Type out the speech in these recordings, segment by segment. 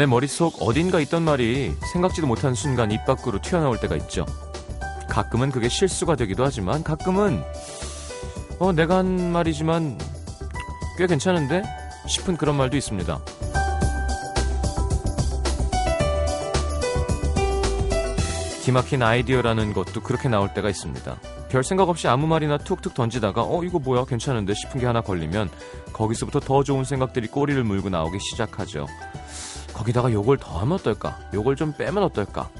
내 머릿속 어딘가 있던 말이 생각지도 못한 순간 입 밖으로 튀어나올 때가 있죠. 가끔은 그게 실수가 되기도 하지만 가끔은 어 내가 한 말이지만 꽤 괜찮은데 싶은 그런 말도 있습니다. 기막힌 아이디어라는 것도 그렇게 나올 때가 있습니다. 별 생각 없이 아무 말이나 툭툭 던지다가 어 이거 뭐야 괜찮은데 싶은 게 하나 걸리면 거기서부터 더 좋은 생각들이 꼬리를 물고 나오기 시작하죠. 거기다가 요걸 더 하면 어떨까? 요걸 좀 빼면 어떨까?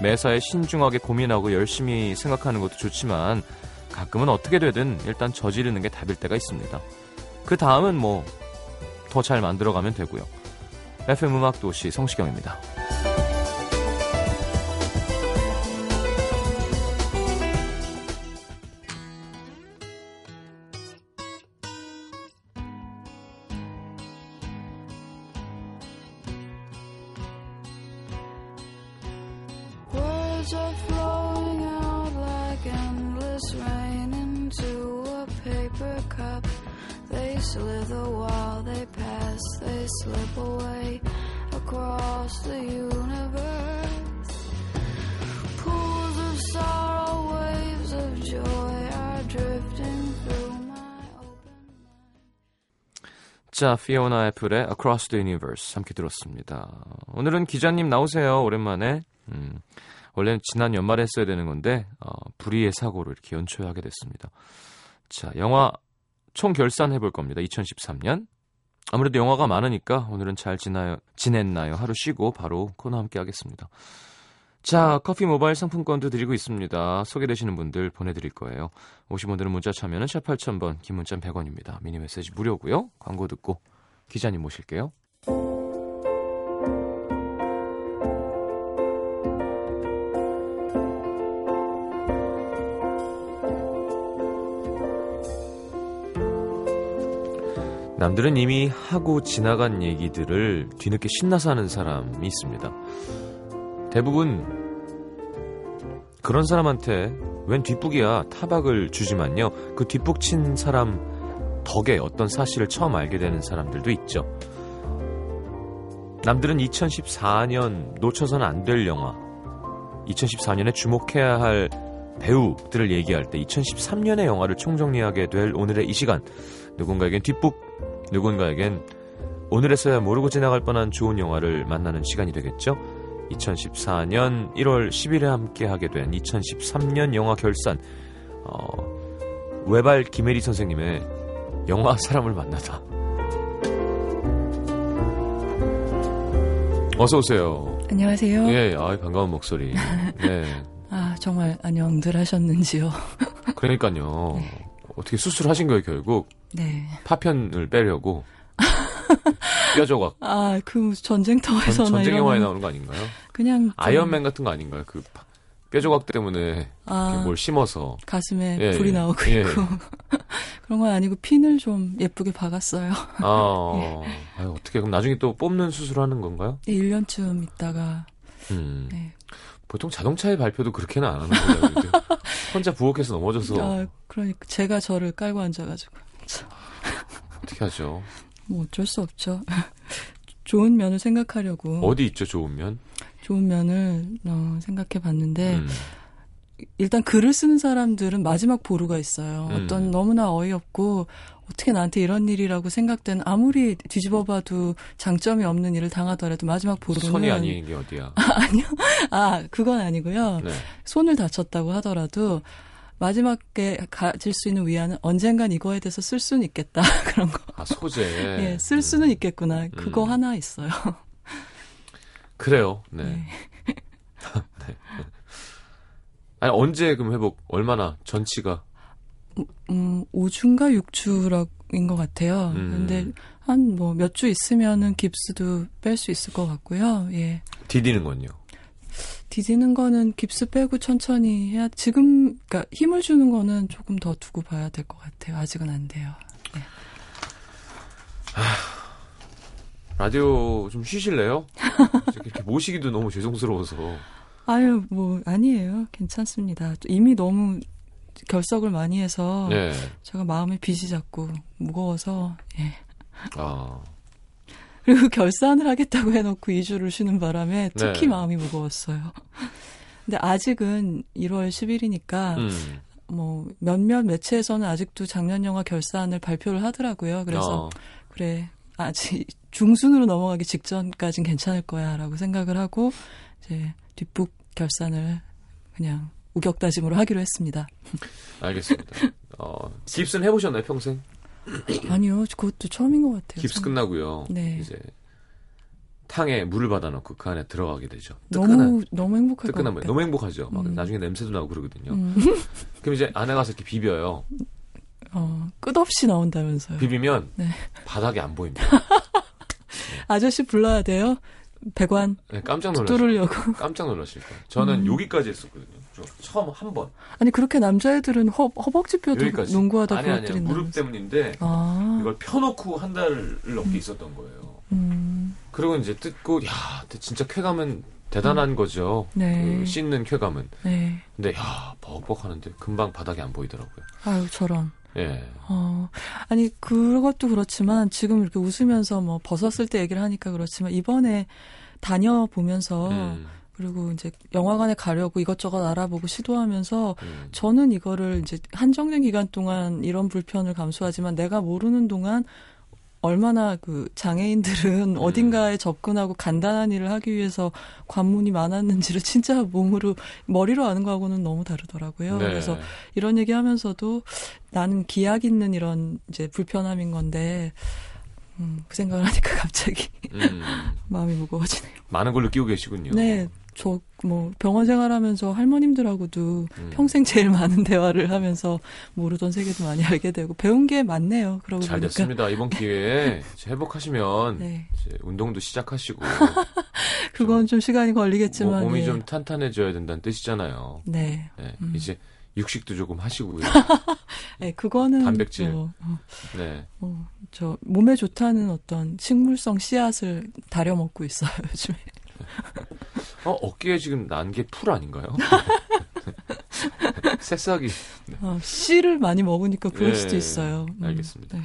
매사에 신중하게 고민하고 열심히 생각하는 것도 좋지만 가끔은 어떻게 되든 일단 저지르는 게 답일 때가 있습니다. 그 다음은 뭐 더 잘 만들어가면 되고요. FM 음악 도시 성시경입니다. They slither while they pass, they slip away across the universe. Pools of sorrow, waves of joy are drifting through my open mind. 자, 피오나 애플의 Across the Universe 함께 들었습니다. 오늘은 기자님 나오세요. 오랜만에. 음, 원래는 지난 연말에 했어야 되는 건데 어, 불의의 사고로 이렇게 연초하게 됐습니다. 자, 영화 총 결산해 볼 겁니다. 2013년. 아무래도 영화가 많으니까 오늘은 잘 지나요, 지냈나요? 하루 쉬고 바로 코너 함께 하겠습니다. 자, 커피 모바일 상품권도 드리고 있습니다. 소개되시는 분들 보내드릴 거예요. 오신 분들은 문자 참여는 샵 8000번, 긴 문자는 100원입니다. 미니 메시지 무료고요. 광고 듣고 기자님 모실게요. 남들은 이미 하고 지나간 얘기들을 뒤늦게 신나서 하는 사람이 있습니다. 대부분 그런 사람한테 웬 뒷북이야 타박을 주지만요. 그 뒷북 친 사람 덕에 어떤 사실을 처음 알게 되는 사람들도 있죠. 남들은 2014년 놓쳐서는 안될 영화, 2014년에 주목해야 할 배우들을 얘기할 때 2013년의 영화를 총정리하게 될 오늘의 이 시간 누군가에겐 뒷북, 누군가에겐 오늘에서야 모르고 지나갈 뻔한 좋은 영화를 만나는 시간이 되겠죠. 2014년 1월 10일에 함께 하게 된 2013년 영화 결산 어, 외발 김혜리 선생님의 영화 사람을 만나다 어서 오세요. 안녕하세요. 예, 아 반가운 목소리. 예, 아, 정말 안녕들 하셨는지요. 그러니까요. 네. 어떻게 수술하신 거예요 결국 네. 파편을 빼려고 뼈조각 아, 그 전, 전쟁터에서나 전쟁 이런 영화에 나오는 거 아닌가요? 그냥 좀, 아이언맨 같은 거 아닌가요? 그 파- 뼈조각 때문에 아, 뭘 심어서 가슴에 예, 불이 예. 나오고 예. 있고 그런 건 아니고 핀을 좀 예쁘게 박았어요. 아, 예. 아유, 어떻게 그럼 나중에 또 뽑는 수술하는 건가요? 1년쯤 있다가 음. 네. 보통 자동차의 발표도 그렇게는 안 하는 거예요. 혼자 부엌에서 넘어져서 아, 그러니까 제가 저를 깔고 앉아가지고 어떻게 하죠? 뭐 어쩔 수 없죠. 좋은 면을 생각하려고 어디 있죠, 좋으면? 좋은 면을 어, 생각해 봤는데 음. 일단 글을 쓰는 사람들은 마지막 보루가 있어요. 음. 어떤 너무나 어이없고 어떻게 나한테 이런 일이라고 생각되는 아무리 뒤집어봐도 장점이 없는 일을 당하더라도 마지막 보루는 손이 아닌 게 어디야? 아니요. 아 그건 아니고요. 네. 손을 다쳤다고 하더라도 마지막에 가질 수 있는 위안은 언젠간 이거에 대해서 쓸 수는 있겠다 그런 거. 아, 소재. 예, 쓸 수는 있겠구나. 그거 음. 하나 있어요. 그래요. 네. 네. 네. 아니, 언제 그럼 회복, 얼마나, 전치가? 음, 5주인가 6주인 것 같아요. 음. 근데 한 뭐 몇 주 있으면은 깁스도 뺄 수 있을 것 같고요. 예. 디디는 건요? 디디는 거는 깁스 빼고 천천히 해야 지금 그러니까 힘을 주는 거는 조금 더 두고 봐야 될 것 같아요. 아직은 안 돼요. 라디오 좀 쉬실래요? 이렇게 모시기도 너무 죄송스러워서. 아유 뭐 아니에요. 괜찮습니다. 이미 너무 결석을 많이 해서 네. 제가 마음에 빚이 자꾸 무거워서 예. 아. 그리고 결산을 하겠다고 해놓고 2주를 쉬는 바람에 특히 네. 마음이 무거웠어요. 근데 아직은 1월 10일이니까 음. 뭐 몇몇 매체에서는 아직도 작년 영화 결산을 발표를 하더라고요. 그래서 어. 그래 아직 중순으로 넘어가기 직전까진 괜찮을 거야라고 생각을 하고 이제 뒷북 결산을 그냥 우격다짐으로 하기로 했습니다. 알겠습니다. 어, 깁스는 해보셨나요 평생? 아니요, 그것도 처음인 것 같아요. 깁스 참. 끝나고요. 네. 이제 탕에 물을 받아놓고 그 안에 들어가게 되죠. 뜨끈한 너무 너무 행복할 것 뜨끈한 물. 너무 행복하죠. 막 음. 나중에 냄새도 나고 그러거든요. 음, 그럼 이제 안에 가서 이렇게 비벼요. 어, 끝없이 나온다면서요. 비비면 네. 바닥이 안 보입니다. 아저씨 불러야 돼요. 배관 네, 깜짝 놀라실 뚫으려고. 깜짝 놀라실 거예요. 저는 음. 여기까지 했었거든요. 저 처음 한 번. 아니 그렇게 남자애들은 허, 허벅지 뼈도 여기까지. 농구하다 아니 아니. 무릎 때문인데 아, 이걸 펴놓고 한 달을 넘게 있었던 거예요. 음, 그리고 이제 뜯고 야 진짜 쾌감은 대단한 거죠. 네. 그 씻는 쾌감은. 네. 근데 야 벅벅하는데 금방 바닥이 안 보이더라고요. 아유 저런. 예. 어, 아니 그것도 그렇지만 지금 이렇게 웃으면서 뭐 벗었을 때 얘기를 하니까 그렇지만 이번에 다녀 보면서 음, 그리고 이제 영화관에 가려고 이것저것 알아보고 시도하면서 음. 저는 이거를 이제 한정된 기간 동안 이런 불편을 감수하지만 내가 모르는 동안 얼마나 그 장애인들은 음. 어딘가에 접근하고 간단한 일을 하기 위해서 관문이 많았는지를 진짜 몸으로 머리로 아는 거하고는 너무 다르더라고요. 네. 그래서 이런 얘기 하면서도 나는 기약 있는 이런 이제 불편함인 건데 음, 그 생각을 하니까 갑자기 음, 마음이 무거워지네요. 많은 걸 느끼고 계시군요. 네. 저 뭐 병원 생활하면서 할머님들하고도 음. 평생 제일 많은 대화를 하면서 모르던 세계도 많이 알게 되고 배운 게 많네요. 그러고 잘 보니까. 됐습니다. 이번 기회에 회복하시면 네. 이제 운동도 시작하시고 그건 좀 시간이 걸리겠지만 뭐, 몸이 예. 좀 탄탄해져야 된다는 뜻이잖아요. 네. 네, 음. 이제 육식도 조금 하시고요. 네, 그거는 단백질. 뭐, 어, 네. 어, 저 몸에 좋다는 어떤 식물성 씨앗을 다려 먹고 있어요 요즘에. 어, 어깨에 지금 난 게 풀 아닌가요? 새싹이. 어, 씨를 많이 먹으니까 그럴 네, 수도 있어요. 음, 알겠습니다. 네.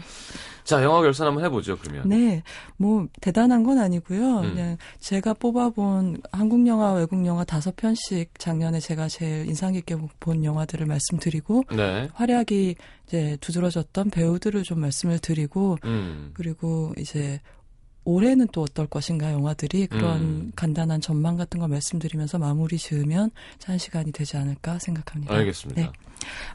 자, 영화 결산 한번 해보죠, 그러면. 네, 뭐 대단한 건 아니고요. 음. 그냥 제가 뽑아본 한국 영화, 외국 영화 다섯 편씩 작년에 제가 제일 인상 깊게 본 영화들을 말씀드리고 네. 활약이 이제 두드러졌던 배우들을 좀 말씀을 드리고 음. 그리고 이제 올해는 또 어떨 것인가 영화들이 그런 음. 간단한 전망 같은 거 말씀드리면서 마무리 지으면 한 시간이 되지 않을까 생각합니다. 알겠습니다. 네.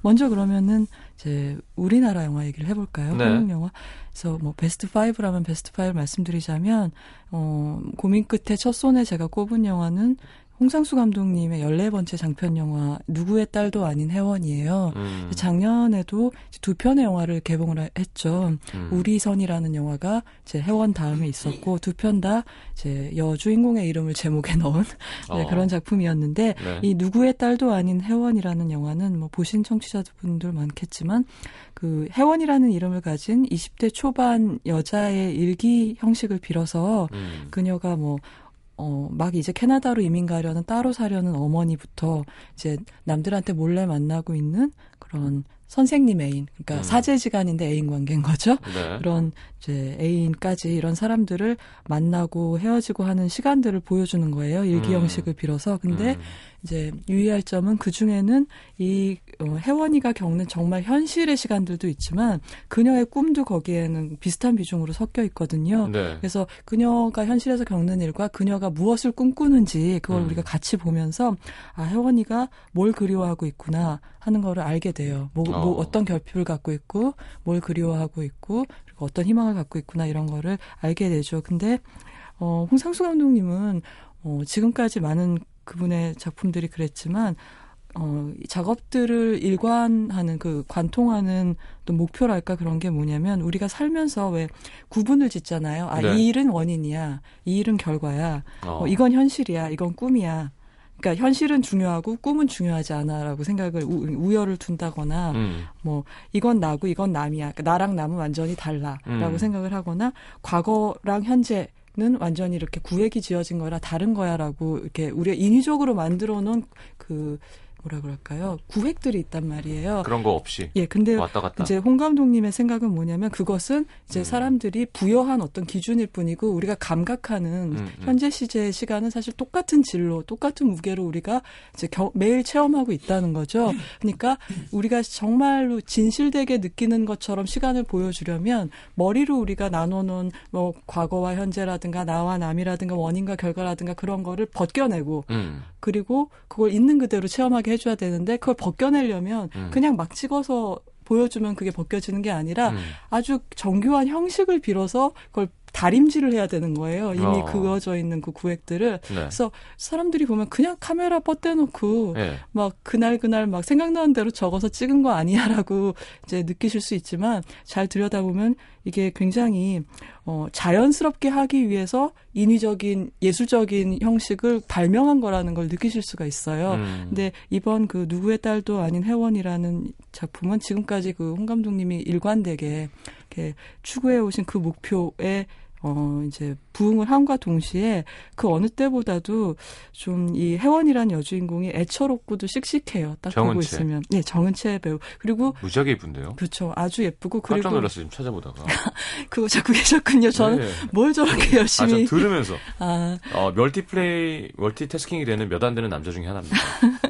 먼저 그러면은 이제 우리나라 영화 얘기를 해볼까요? 네. 한국 영화. 그래서 뭐 베스트 5라면 베스트 5 말씀드리자면 어 고민 끝에 첫 손에 제가 꼽은 영화는 홍상수 감독님의 14번째 장편 영화 누구의 딸도 아닌 혜원이에요. 음. 작년에도 두 편의 영화를 개봉을 했죠. 음. 우리선이라는 영화가 이제 혜원 다음에 있었고 두 편다 이제 여주인공의 이름을 제목에 넣은 네, 어. 그런 작품이었는데 네. 이 누구의 딸도 아닌 혜원이라는 영화는 뭐 보신 청취자분들 많겠지만 그 혜원이라는 이름을 가진 20대 초반 여자의 일기 형식을 빌어서 음. 그녀가 뭐 어, 막 이제 캐나다로 이민 가려는 따로 사려는 어머니부터 이제 남들한테 몰래 만나고 있는 그런 선생님 애인, 그러니까 음. 사제지간인데 애인 관계인 거죠. 네. 그런 이제 애인까지 이런 사람들을 만나고 헤어지고 하는 시간들을 보여주는 거예요. 일기 음. 형식을 빌어서. 근데 음. 이제 유의할 점은 그 중에는 이 어, 혜원이가 겪는 정말 현실의 시간들도 있지만 그녀의 꿈도 거기에는 비슷한 비중으로 섞여 있거든요. 네. 그래서 그녀가 현실에서 겪는 일과 그녀가 무엇을 꿈꾸는지 그걸 음. 우리가 같이 보면서 아 혜원이가 뭘 그리워하고 있구나 하는 거를 알게 돼요. 뭐, 어. 뭐 어떤 결핍을 갖고 있고 뭘 그리워하고 있고 그리고 어떤 희망을 갖고 있구나 이런 거를 알게 되죠. 근데 어 홍상수 감독님은 어 지금까지 많은 그분의 작품들이 그랬지만 어, 이 작업들을 일관하는 그 관통하는 또 목표랄까 그런 게 뭐냐면 우리가 살면서 왜 구분을 짓잖아요. 아, 네. 이 일은 원인이야. 이 일은 결과야. 어. 어, 이건 현실이야. 이건 꿈이야. 그러니까 현실은 중요하고 꿈은 중요하지 않아라고 생각을 우, 우열을 둔다거나 음. 뭐 이건 나고 이건 남이야. 그러니까 나랑 남은 완전히 달라라고 음. 생각을 하거나 과거랑 현재 는 완전히 이렇게 구획이 지어진 거라 다른 거야라고 이렇게 우리가 인위적으로 만들어 놓은 그 뭐라 그럴까요? 구획들이 있단 말이에요. 그런 거 없이 예, 근데 왔다 갔다. 이제 홍 감독님의 생각은 뭐냐면 그것은 이제 음. 사람들이 부여한 어떤 기준일 뿐이고 우리가 감각하는 음, 음. 현재 시제의 시간은 사실 똑같은 질로 똑같은 무게로 우리가 이제 겨- 매일 체험하고 있다는 거죠. 그러니까 우리가 정말로 진실되게 느끼는 것처럼 시간을 보여주려면 머리로 우리가 나눠놓은 뭐 과거와 현재라든가 나와 남이라든가 원인과 결과라든가 그런 거를 벗겨내고 음. 그리고 그걸 있는 그대로 체험하게 해줘야 되는데 그걸 벗겨내려면 음. 그냥 막 찍어서 보여주면 그게 벗겨지는 게 아니라 음. 아주 정교한 형식을 빌어서 그걸 다림질을 해야 되는 거예요. 이미 어. 그어져 있는 그 구획들을. 네. 그래서 사람들이 보면 그냥 카메라 뻗대놓고 예. 막 그날 그날 막 생각나는 대로 적어서 찍은 거 아니야라고 이제 느끼실 수 있지만 잘 들여다보면 이게 굉장히 어 자연스럽게 하기 위해서 인위적인 예술적인 형식을 발명한 거라는 걸 느끼실 수가 있어요. 음. 근데 이번 그 누구의 딸도 아닌 회원이라는 작품은 지금까지 그 홍 감독님이 일관되게 이렇게 추구해 오신 그 목표에 어 이제 부응을 함과 동시에 그 어느 때보다도 좀 이 혜원이라는 여주인공이 애처롭고도 씩씩해요. 딱 보고 정은채. 있으면. 네, 정은채 배우. 그리고 무지하게 이쁜데요. 그렇죠. 아주 예쁘고 깜짝 그리고 놀랐어요 지금 찾아보다가. 그거 잡고 계셨군요. 저는 네. 뭘 저렇게 아, 열심히 저 들으면서 아, 어, 멀티플레이, 멀티태스킹이 되는 몇 안 되는 남자 중에 하나입니다.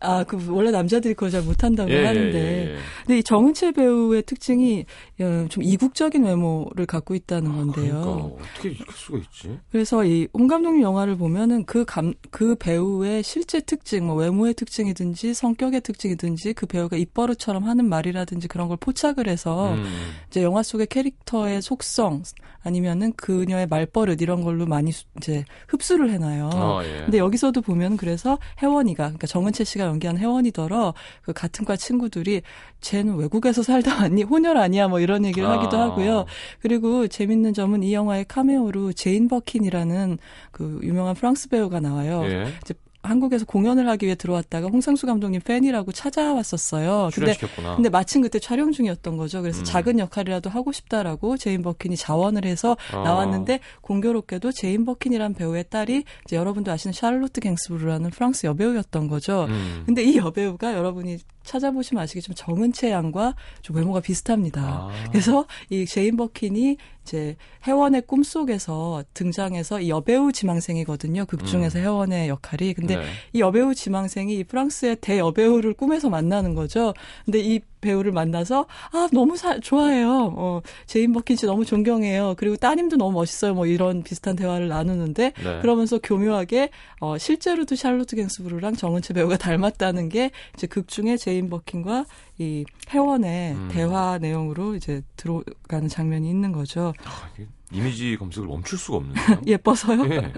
아, 그 원래 남자들이 그걸 잘 못한다고 예, 하는데. 예, 예. 근데 이 정은채 배우의 특징이 어, 좀 이국적인 외모를 갖고 있다는 건데요. 그러니까 어떻게 이럴 수가 있지? 그래서 이 홍 감독님 영화를 보면은 그 감, 그 배우의 실제 특징, 뭐 외모의 특징이든지 성격의 특징이든지 그 배우가 입버릇처럼 하는 말이라든지 그런 걸 포착을 해서 음. 이제 영화 속의 캐릭터의 속성 아니면은 그녀의 말버릇 이런 걸로 많이 수- 이제 흡수를 해놔요. 어, 예. 근데 여기서도 보면 그래서 혜원이가 그러니까 정은채 씨가 연기한 혜원이더러 그 같은 과 친구들이 쟤는 외국에서 살다 왔니 혼혈 아니야 뭐 이런 얘기를 하기도 아. 하고요. 그리고 재밌는 점은 이 영화의 카메오로 제인 버킨이라는 그 유명한 프랑스 배우가 나와요. 예. 이제 한국에서 공연을 하기 위해 들어왔다가 홍상수 감독님 팬이라고 찾아왔었어요. 근데 출연시켰구나. 근데 마침 그때 촬영 중이었던 거죠. 그래서 음. 작은 역할이라도 하고 싶다라고 제인 버킨이 자원을 해서 어. 나왔는데 공교롭게도 제인 버킨이라는 배우의 딸이 이제 여러분도 아시는 샤를로트 갱스부르라는 프랑스 여배우였던 거죠. 음. 근데 이 여배우가 여러분이 찾아보시면 아시겠지만 정은채 양과 좀 외모가 비슷합니다. 아. 그래서 이 제인 버킨이 이제 해원의 꿈 속에서 등장해서 이 여배우 지망생이거든요. 극 중에서 음. 해원의 역할이. 근데 네. 이 여배우 지망생이 이 프랑스의 대여배우를 꿈에서 만나는 거죠. 근데 이 배우를 만나서 아 너무 사- 좋아해요. 어 제인 버킨 씨 너무 존경해요. 그리고 따님도 너무 멋있어요. 뭐 이런 비슷한 대화를 나누는데 네. 그러면서 교묘하게 어 실제로도 샬로트 갱스부르랑 정은채 배우가 닮았다는 게 이제 극 중에 제인 버킨과 이 해원의 음. 대화 내용으로 이제 들어가는 장면이 있는 거죠. 아, 이미지 검색을 멈출 수가 없는데요. 예뻐서요? 예.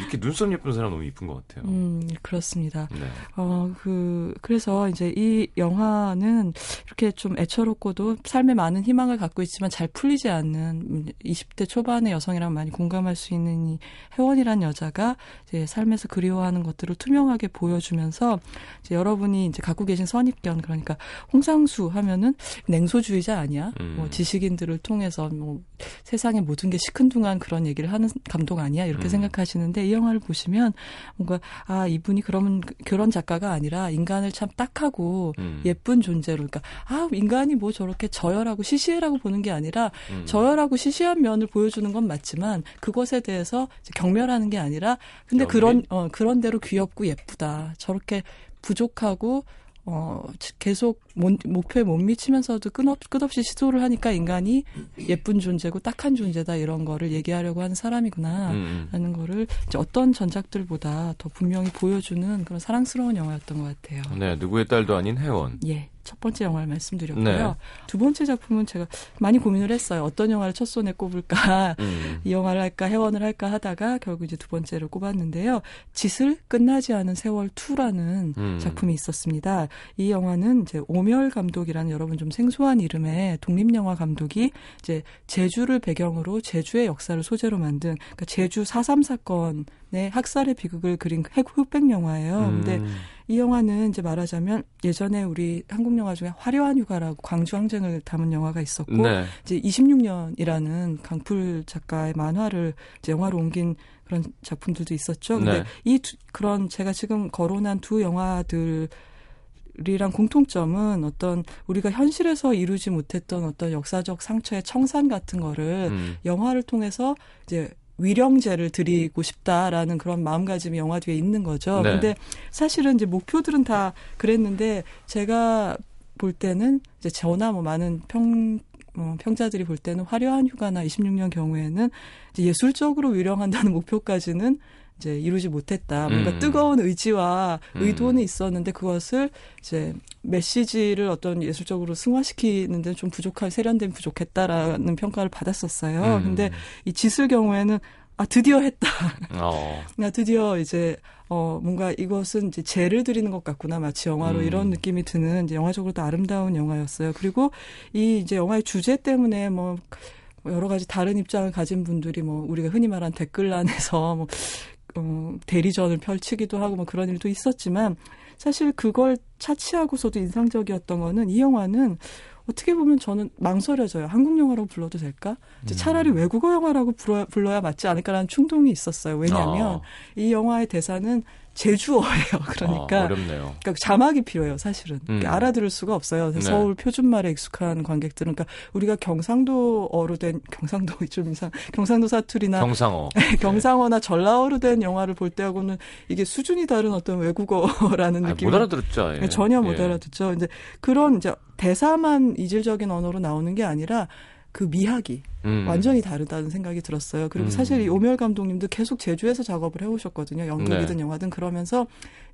이렇게 눈썹 예쁜 사람 너무 이쁜 것 같아요. 음, 그렇습니다. 네. 어, 그, 그래서 이제 이 영화는 이렇게 좀 애처롭고도 삶에 많은 희망을 갖고 있지만 잘 풀리지 않는 음, 20대 초반의 여성이랑 많이 공감할 수 있는 이 혜원이란 여자가 이제 삶에서 그리워하는 것들을 투명하게 보여주면서 이제 여러분이 이제 갖고 계신 선입견 그러니까 홍상수 하면은 냉소주의자 아니야? 음. 뭐 지식인들을 통해서 뭐 세상 의 모든 게 시큰둥한 그런 얘기를 하는 감독 아니야? 이렇게 음. 생각하시는데 이 영화를 보시면 뭔가 아 이분이 그러면 그- 그런 작가가 아니라 인간을 참 딱하고 음. 예쁜 존재로 그러니까 아 인간이 뭐 저렇게 저열하고 시시해라고 보는 게 아니라 음. 저열하고 시시한 면을 보여주는 건 맞지만 그것에 대해서 경멸하는 게 아니라 근데? 그런 어 그런 대로 귀엽고 예쁘다 저렇게 부족하고 어 계속 못- 목표에 못 미치면서도 끝없, 끝없이 시도를 하니까 인간이 예쁜 존재고 딱한 존재다 이런 거를 얘기하려고 하는 사람이구나 음, 음. 라는 거를 어떤 전작들보다 더 분명히 보여주는 그런 사랑스러운 영화였던 것 같아요. 네, 누구의 딸도 아닌 혜원. 예. 첫 번째 영화를 말씀드렸고요. 네. 두 번째 작품은 제가 많이 고민을 했어요. 어떤 영화를 첫 손에 꼽을까? 음. 이 영화를 할까, 해원을 할까 하다가 결국 이제 두 번째를 꼽았는데요. 짓을 끝나지 않은 세월 2라는 음. 작품이 있었습니다. 이 영화는 이제 오명 오멸 감독이라는 여러분 좀 생소한 이름의 독립 영화 감독이 이제 제주를 배경으로 제주의 역사를 소재로 만든 그러니까 제주 4.3 사건의 학살의 비극을 그린 흑백 영화예요. 음. 근데 이 영화는 이제 말하자면 예전에 우리 한국 영화 중에 화려한 휴가라고 광주 항쟁을 담은 영화가 있었고 네. 이제 26년이라는 강풀 작가의 만화를 이제 영화로 옮긴 그런 작품들도 있었죠. 근데 네. 이 두- 그런 제가 지금 거론한 두 영화들 이랑 공통점은 어떤 우리가 현실에서 이루지 못했던 어떤 역사적 상처의 청산 같은 거를 음. 영화를 통해서 이제 위령제를 드리고 싶다라는 그런 마음가짐이 영화 뒤에 있는 거죠. 네. 근데 사실은 이제 목표들은 다 그랬는데 제가 볼 때는 이제 저나 뭐 많은 평 어, 평자들이 볼 때는 화려한 휴가나 26년 경우에는 이제 예술적으로 위령한다는 목표까지는 이제 이루지 못했다. 뭔가 음. 뜨거운 의지와 음. 의도는 있었는데 그것을 이제 메시지를 어떤 예술적으로 승화시키는 데는 좀 부족할 세련됨이 부족했다라는 평가를 받았었어요. 음. 근데 이 짓을 경우에는 아 드디어 했다. 어. 나 드디어 이제 어 뭔가 이것은 이제 죄를 드리는 것 같구나 마치 영화로 음. 이런 느낌이 드는 이제 영화적으로도 아름다운 영화였어요. 그리고 이 이제 영화의 주제 때문에 뭐 여러 가지 다른 입장을 가진 분들이 뭐 우리가 흔히 말하는 댓글란에서 뭐 어, 대리전을 펼치기도 하고 뭐 그런 일도 있었지만 사실 그걸 차치하고서도 인상적이었던 거는 이 영화는 어떻게 보면 저는 망설여져요. 한국 영화라고 불러도 될까? 음. 차라리 외국어 영화라고 불러야, 불러야 맞지 않을까라는 충동이 있었어요. 왜냐하면 어. 이 영화의 대사는 제주어예요. 그러니까 어, 어렵네요. 그러니까 자막이 필요해요, 사실은. 음. 알아들을 수가 없어요. 네. 서울 표준말에 익숙한 관객들은. 그러니까 우리가 경상도어로 된, 경상도 좀 이상, 경상도 사투리나 경상어. 경상어나 전라어로 된 영화를 볼 때하고는 이게 수준이 다른 어떤 외국어라는 아, 느낌이 못 알아들었죠. 예. 전혀 못 예. 알아듣죠. 이제 그런 이제 대사만 이질적인 언어로 나오는 게 아니라 그 미학이 음. 완전히 다르다는 생각이 들었어요. 그리고 음. 사실 이 오멸 감독님도 계속 제주에서 작업을 해오셨거든요. 연극이든 네. 영화든 그러면서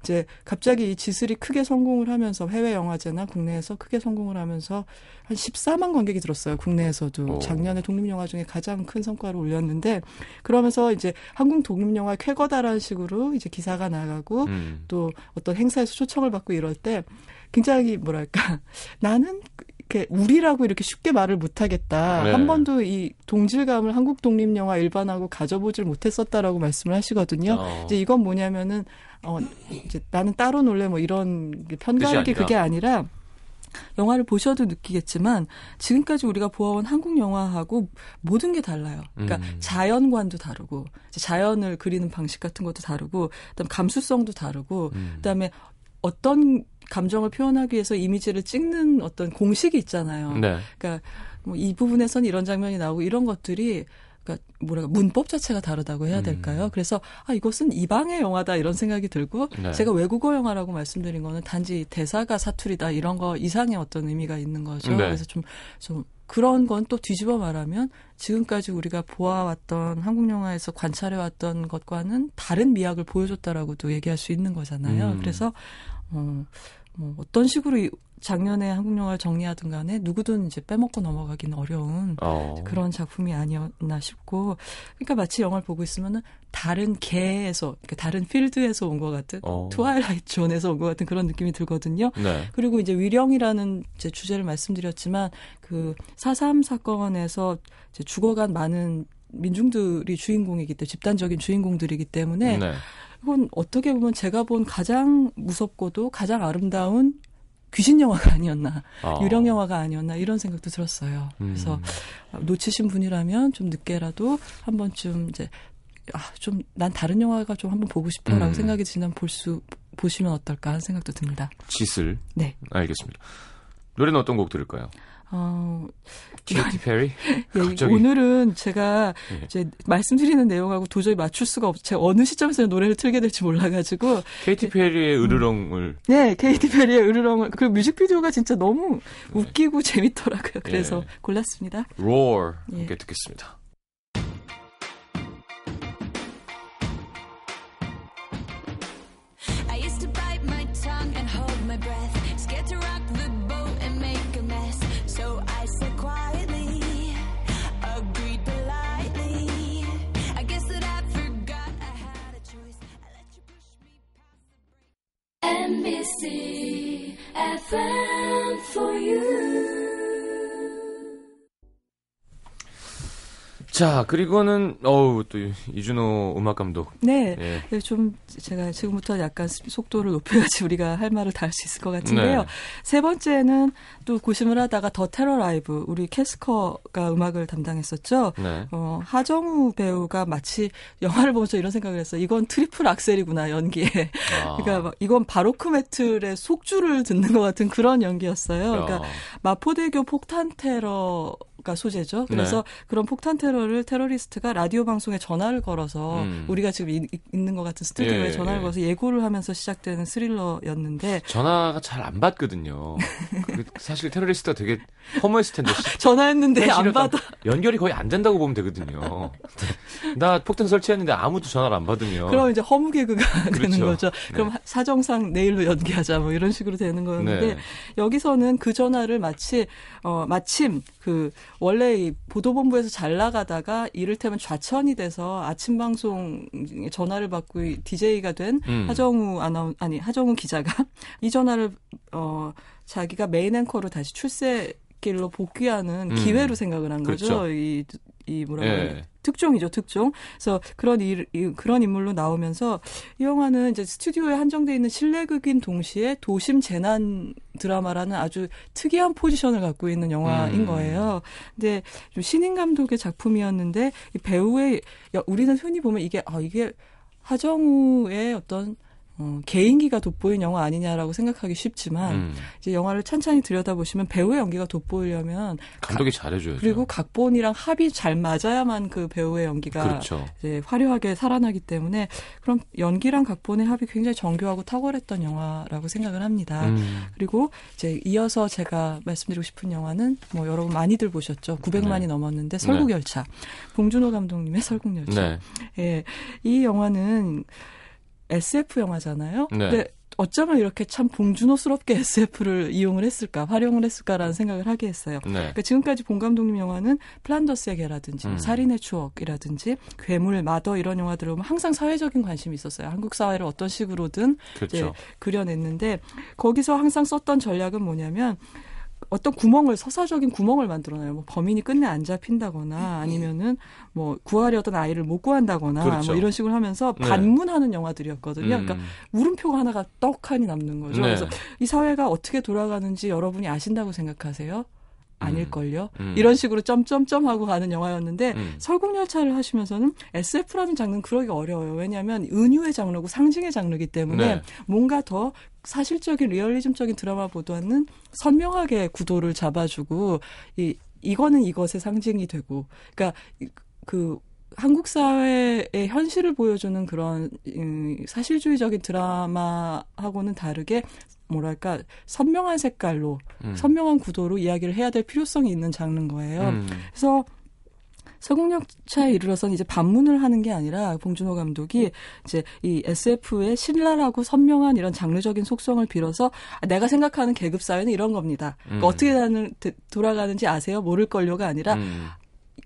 이제 갑자기 이 지슬이 크게 성공을 하면서 해외 영화제나 국내에서 크게 성공을 하면서 한 14만 관객이 들었어요. 국내에서도 오. 작년에 독립 영화 중에 가장 큰 성과를 올렸는데 그러면서 이제 한국 독립 영화 쾌거다라는 식으로 이제 기사가 나가고 음. 또 어떤 행사에서 초청을 받고 이럴 때 굉장히 뭐랄까 나는 이렇게 우리라고 이렇게 쉽게 말을 못하겠다. 네. 한 번도 이 동질감을 한국 독립 영화 일반하고 가져보질 못했었다라고 말씀을 하시거든요. 어. 이제 이건 뭐냐면은 어 이제 나는 따로 놀래 뭐 이런 편가르기. 그게 아니라 영화를 보셔도 느끼겠지만 지금까지 우리가 보아온 한국 영화하고 모든 게 달라요. 그러니까 음. 자연관도 다르고 자연을 그리는 방식 같은 것도 다르고 그다음 감수성도 다르고 음. 그다음에 어떤 감정을 표현하기 위해서 이미지를 찍는 어떤 공식이 있잖아요. 네. 그러니까 뭐 이 부분에서는 이런 장면이 나오고 이런 것들이 그러니까 뭐랄까 문법 자체가 다르다고 해야 음. 될까요? 그래서 아 이것은 이방의 영화다 이런 생각이 들고 네. 제가 외국어 영화라고 말씀드린 거는 단지 대사가 사투리다 이런 거 이상의 어떤 의미가 있는 거죠. 네. 그래서 좀좀 그런 건 또 뒤집어 말하면 지금까지 우리가 보아왔던 한국 영화에서 관찰해왔던 것과는 다른 미학을 보여줬다라고도 얘기할 수 있는 거잖아요. 음. 그래서 어, 뭐 어떤 식으로 이 작년에 한국 영화를 정리하든 간에 누구든 이제 빼먹고 넘어가기는 어려운 어. 그런 작품이 아니었나 싶고 그러니까 마치 영화를 보고 있으면은 다른 계에서 그러니까 다른 필드에서 온 것 같은 어. twilight zone에서 온 것 같은 그런 느낌이 들거든요. 네. 그리고 이제 위령이라는 이제 주제를 말씀드렸지만 그 사삼 사건에서 이제 죽어간 많은 민중들이 주인공이기 때문에 집단적인 주인공들이기 때문에 네. 이건 어떻게 보면 제가 본 가장 무섭고도 가장 아름다운 귀신 영화가 아니었나, 어. 유령 영화가 아니었나 이런 생각도 들었어요. 그래서 음. 놓치신 분이라면 좀 늦게라도 한 번쯤 이제 아, 좀 난 다른 영화가 좀 한번 보고 싶어라고 음. 생각이 드시면 볼수 보시면 어떨까 하는 생각도 듭니다. 짓을 네. 알겠습니다. 노래는 어떤 곡 들을까요? 어, 케이티 페리? 예, 갑자기. 오늘은 제가 예. 이제 말씀드리는 내용하고 도저히 맞출 수가 없. 제가 어느 시점에서 노래를 틀게 될지 몰라가지고 케이티 페리의 으르렁을 네 케이티 페리의 으르렁을 그 뮤직비디오가 진짜 너무 웃기고 재밌더라고요. 그래서 예. 골랐습니다. roar 예. 함께 듣겠습니다. NBC FM for you. 자, 그리고는 어우 또 이준호 음악 감독. 네. 예. 네, 좀 제가 지금부터 약간 속도를 높여야지 우리가 할 말을 다 할 수 있을 것 같은데요. 네. 세 번째는 또 고심을 하다가 더 테러 라이브 우리 캐스커가 음악을 담당했었죠. 네. 어, 하정우 배우가 마치 영화를 보면서 이런 생각을 했어. 이건 트리플 악셀이구나 연기에. 아. 그러니까 막 이건 바로크 metal의 속주를 듣는 것 같은 그런 연기였어요. 그러니까 야. 마포대교 폭탄 테러 가 소재죠. 그래서 네. 그런 폭탄 테러를 테러리스트가 라디오 방송에 전화를 걸어서 음. 우리가 지금 이- 있는 것 같은 스튜디오에 예, 전화를 예. 걸어서 예고를 하면서 시작되는 스릴러였는데 전화가 잘 안 받거든요. 그 사실 테러리스트가 되게 허무했을 텐데 시- 전화했는데 안 받아. 연결이 거의 안 된다고 보면 되거든요. 나 폭탄 설치했는데 아무도 전화를 안 받으면 그럼 이제 허무 개그가 되는 그렇죠. 거죠. 그럼 네. 사정상 내일로 연기하자 뭐 이런 식으로 되는 거였는데 네. 여기서는 그 전화를 마치 어 마침 그 원래 이 보도본부에서 잘 나가다가 이를테면 좌천이 돼서 아침 방송 전화를 받고 DJ가 된 음. 하정우 아나운 아니 하정우 기자가 이 전화를 어 자기가 메인 앵커로 다시 출세 길로 복귀하는 음. 기회로 생각을 한 거죠. 그렇죠. 이, 이 뭐라고 예. 특종이죠, 특종. 그래서 그런 일, 이- 그런 인물로 나오면서 이 영화는 이제 스튜디오에 한정돼 있는 실내극인 동시에 도심 재난 드라마라는 아주 특이한 포지션을 갖고 있는 영화인 음. 거예요. 근데 좀 신인 감독의 작품이었는데 이 배우의 야, 우리는 흔히 보면 이게 아 이게 하정우의 어떤 어, 개인기가 돋보인 영화 아니냐라고 생각하기 쉽지만 음. 이제 영화를 찬찬히 들여다보시면 배우의 연기가 돋보이려면 감독이 잘해줘야죠. 그리고 각본이랑 합이 잘 맞아야만 그 배우의 연기가 그렇죠. 이제 화려하게 살아나기 때문에 그럼 연기랑 각본의 합이 굉장히 정교하고 탁월했던 영화라고 생각을 합니다. 음. 그리고 이제 이어서 제가 말씀드리고 싶은 영화는 뭐 여러분 많이들 보셨죠. 900만이 네. 넘었는데 설국열차. 봉준호 감독님의 설국열차. 네. 예. 이 영화는 SF 영화잖아요. 네. 근데 어쩌면 이렇게 참 봉준호스럽게 SF를 이용을 했을까, 활용을 했을까라는 생각을 하게 했어요. 네. 그러니까 지금까지 본 감독님 영화는 플란더스의 개라든지 음. 살인의 추억이라든지 괴물, 마더 이런 영화들을 보면 항상 사회적인 관심이 있었어요. 한국 사회를 어떤 식으로든 그렇죠. 그려냈는데 거기서 항상 썼던 전략은 뭐냐면 어떤 구멍을 서사적인 구멍을 만들어놔요. 뭐 범인이 끝내 안 잡힌다거나 아니면은 뭐 구하려던 아이를 못 구한다거나 그렇죠. 뭐 이런 식으로 하면서 네. 반문하는 영화들이었거든요. 그러니까 음. 물음표가 하나가 떡하니 남는 거죠. 네. 그래서 이 사회가 어떻게 돌아가는지 여러분이 아신다고 생각하세요? 아닐걸요? 음. 이런 식으로 점점점 하고 가는 영화였는데 음. 설국열차를 하시면서는 SF라는 장르는 그러기 어려워요. 왜냐하면 은유의 장르고 상징의 장르이기 때문에 네. 뭔가 더 사실적인 리얼리즘적인 드라마보다는 선명하게 구도를 잡아주고 이 이거는 이것의 상징이 되고 그러니까 이- 그 한국 사회의 현실을 보여주는 그런 음, 사실주의적인 드라마하고는 다르게 뭐랄까 선명한 색깔로 음. 선명한 구도로 이야기를 해야 될 필요성이 있는 장르인 거예요. 음. 그래서 서국열차에 이르러서는 이제 반문을 하는 게 아니라 봉준호 감독이 이제 이 SF의 신랄하고 선명한 이런 장르적인 속성을 빌어서 내가 생각하는 계급 사회는 이런 겁니다. 그러니까 음. 어떻게 다는, 돌아가는지 아세요? 모를걸요가 아니라 음.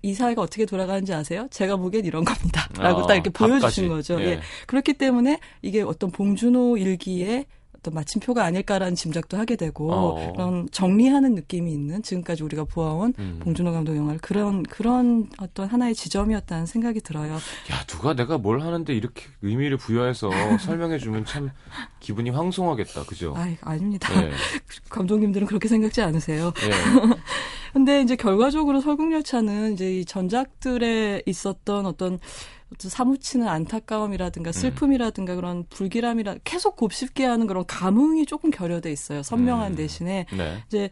이 사회가 어떻게 돌아가는지 아세요? 제가 보기엔 이런 겁니다. 라고 아, 딱 이렇게 보여주신 답까지. 거죠. 예. 예. 그렇기 때문에 이게 어떤 봉준호 일기의 어떤 마침표가 아닐까라는 짐작도 하게 되고 어. 그런 정리하는 느낌이 있는 지금까지 우리가 보아온 음. 봉준호 감독 영화를 그런 그런 어떤 하나의 지점이었다는 생각이 들어요. 야 누가 내가 뭘 하는데 이렇게 의미를 부여해서 설명해 주면 참 기분이 황송하겠다, 그죠? 아, 아닙니다. 예. 감독님들은 그렇게 생각지 않으세요. 예. 근데 이제 결과적으로 설국열차는 이제 이 전작들에 있었던 어떤 어떤 사무치는 안타까움이라든가 슬픔이라든가 그런 불길함이라 계속 곱씹게 하는 그런 감흥이 조금 결여돼 있어요. 선명한 음. 대신에 네. 이제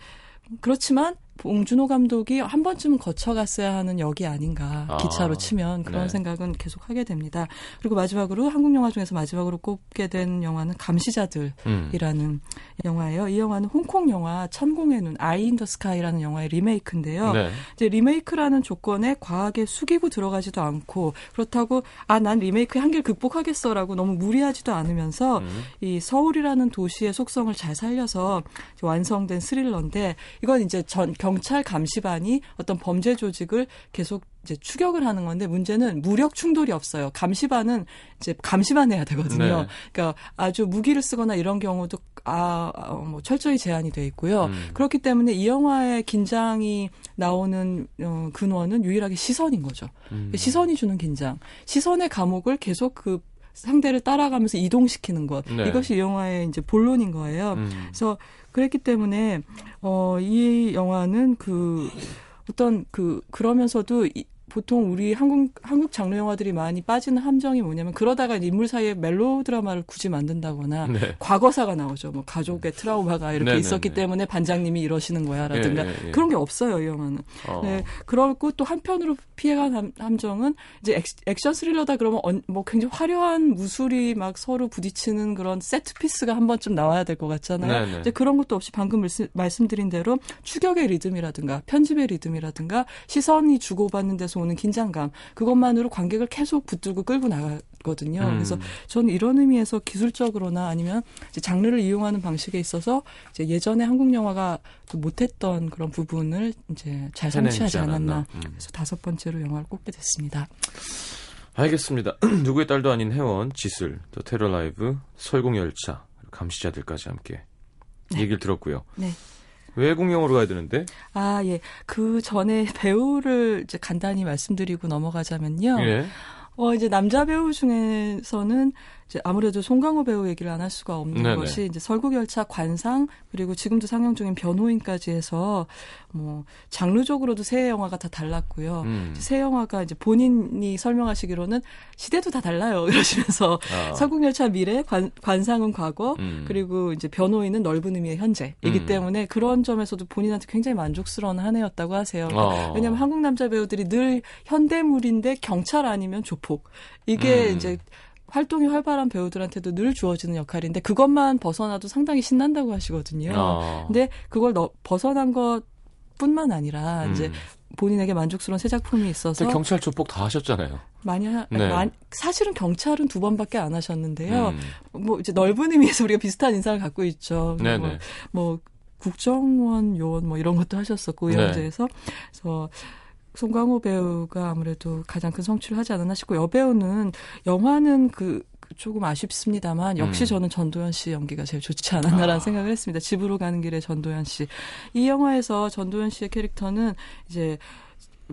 그렇지만 봉준호 감독이 한 번쯤은 거쳐갔어야 하는 역이 아닌가 아, 기차로 치면 그런 네. 생각은 계속 하게 됩니다. 그리고 마지막으로 한국 영화 중에서 마지막으로 꼽게 된 영화는 감시자들. 음. 이라는 영화예요. 이 영화는 홍콩 영화 천공의 눈 Eye in the Sky라는 영화의 리메이크인데요. 네. 이제 리메이크라는 조건에 과하게 숙이고 들어가지도 않고 그렇다고 아 난 리메이크의 한계를 극복하겠어라고 너무 무리하지도 않으면서 음. 이 서울이라는 도시의 속성을 잘 살려서 완성된 스릴러인데 이건 이제 전 경찰 감시반이 어떤 범죄 조직을 계속 이제 추격을 하는 건데 문제는 무력 충돌이 없어요. 감시반은 이제 감시만 해야 되거든요. 네. 그러니까 아주 무기를 쓰거나 이런 경우도 아, 아, 뭐 철저히 제한이 돼 있고요. 음. 그렇기 때문에 이 영화의 긴장이 나오는 어, 근원은 유일하게 시선인 거죠. 음. 시선이 주는 긴장. 시선의 감옥을 계속 그 상대를 따라가면서 이동시키는 것. 네. 이것이 이 영화의 이제 본론인 거예요. 음. 그래서 그랬기 때문에 어, 이 영화는 그 어떤 그 그러면서도 이, 보통 우리 한국 한국 장르 영화들이 많이 빠지는 함정이 뭐냐면 그러다가 인물 사이에 멜로 드라마를 굳이 만든다거나 네. 과거사가 나오죠. 뭐 가족의 트라우마가 이렇게 네네네. 있었기 때문에 반장님이 이러시는 거야라든가 예, 예, 예. 그런 게 없어요 이 영화는. 어. 네, 그렇고 또 한편으로 피해간 함- 함정은 이제 액, 액션 스릴러다 그러면 언- 뭐 굉장히 화려한 무술이 막 서로 부딪히는 그런 set piece가 한 번쯤 나와야 될 것 같잖아요. 네네. 이제 그런 것도 없이 방금 말씀, 말씀드린 대로 추격의 리듬이라든가 편집의 리듬이라든가 시선이 주고받는 데서 오는 긴장감 그것만으로 관객을 계속 붙들고 끌고 나가거든요. 음. 그래서 저는 이런 의미에서 기술적으로나 아니면 장르를 이용하는 방식에 있어서 이제 예전에 한국 영화가 또 못했던 그런 부분을 이제 잘 성취하지 않았나. 음. 그래서 다섯 번째로 영화를 꼽게 됐습니다. 알겠습니다. 누구의 딸도 아닌 회원, 지슬, 더 테러 라이브, 설국열차, 그리고 감시자들까지 함께 얘기를 들었고요. 네. 외국 영화로 가야 되는데. 아, 예. 그 전에 배우를 이제 간단히 말씀드리고 넘어가자면요. 예. 어, 이제 남자 배우 중에서는 이제 아무래도 송강호 배우 얘기를 안 할 수가 없는 네네. 것이 이제 설국열차 관상 그리고 지금도 상영 중인 변호인까지 해서 뭐 장르적으로도 새 영화가 다 달랐고요. 음. 새 영화가 이제 본인이 설명하시기로는 시대도 다 달라요. 이러시면서 아. 설국열차 미래, 관, 관상은 과거, 음. 그리고 이제 변호인은 넓은 의미의 현재이기 음. 때문에 그런 점에서도 본인한테 굉장히 만족스러운 한 해였다고 하세요. 어. 왜냐하면 한국 남자 배우들이 늘 현대물인데 경찰 아니면 조폭 이게 음. 이제 활동이 활발한 배우들한테도 늘 주어지는 역할인데 그것만 벗어나도 상당히 신난다고 하시거든요. 아. 근데 그걸 너- 벗어난 것 뿐만 아니라 음. 이제 본인에게 만족스러운 새 작품이 있어서 경찰 조폭 다 하셨잖아요. 많이 하, 네. 많이- 사실은 경찰은 두 번밖에 안 하셨는데요. 음. 뭐 이제 넓은 의미에서 우리가 비슷한 인상을 갖고 있죠. 네네. 뭐, 뭐 국정원 요원 뭐 이런 것도 하셨었고 네. 의원제에서 그래서 송강호 배우가 아무래도 가장 큰 성취를 하지 않았나 싶고 여배우는 영화는 그그 조금 아쉽습니다만 역시 음. 저는 전도연 씨 연기가 제일 좋지 않았나라는 아. 생각을 했습니다. 집으로 가는 길에 전도연 씨. 이 영화에서 전도연 씨의 캐릭터는 이제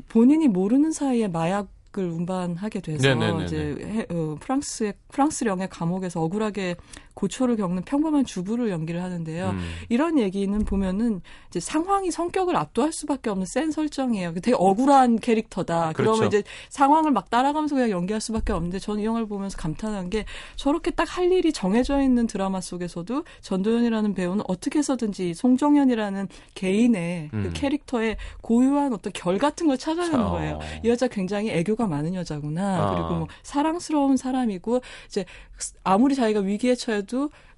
본인이 모르는 사이에 마약 을 운반하게 돼서 네네네네. 이제 해- 어, 프랑스의 프랑스령의 감옥에서 억울하게 고초를 겪는 평범한 주부를 연기를 하는데요. 음. 이런 얘기는 보면은 이제 상황이 성격을 압도할 수밖에 없는 센 설정이에요. 되게 억울한 캐릭터다. 그러면 그렇죠. 이제 상황을 막 따라가면서 그냥 연기할 수밖에 없는데 저는 이 영화를 보면서 감탄한 게 저렇게 딱 할 일이 정해져 있는 드라마 속에서도 전도연이라는 배우는 어떻게 해서든지 송정연이라는 개인의 음. 그 캐릭터의 고유한 어떤 결 같은 걸 찾아내는 어. 거예요. 이 여자 굉장히 애교가 많은 여자구나. 아. 그리고 뭐 사랑스러운 사람이고 이제 아무리 자기가 위기에 처해도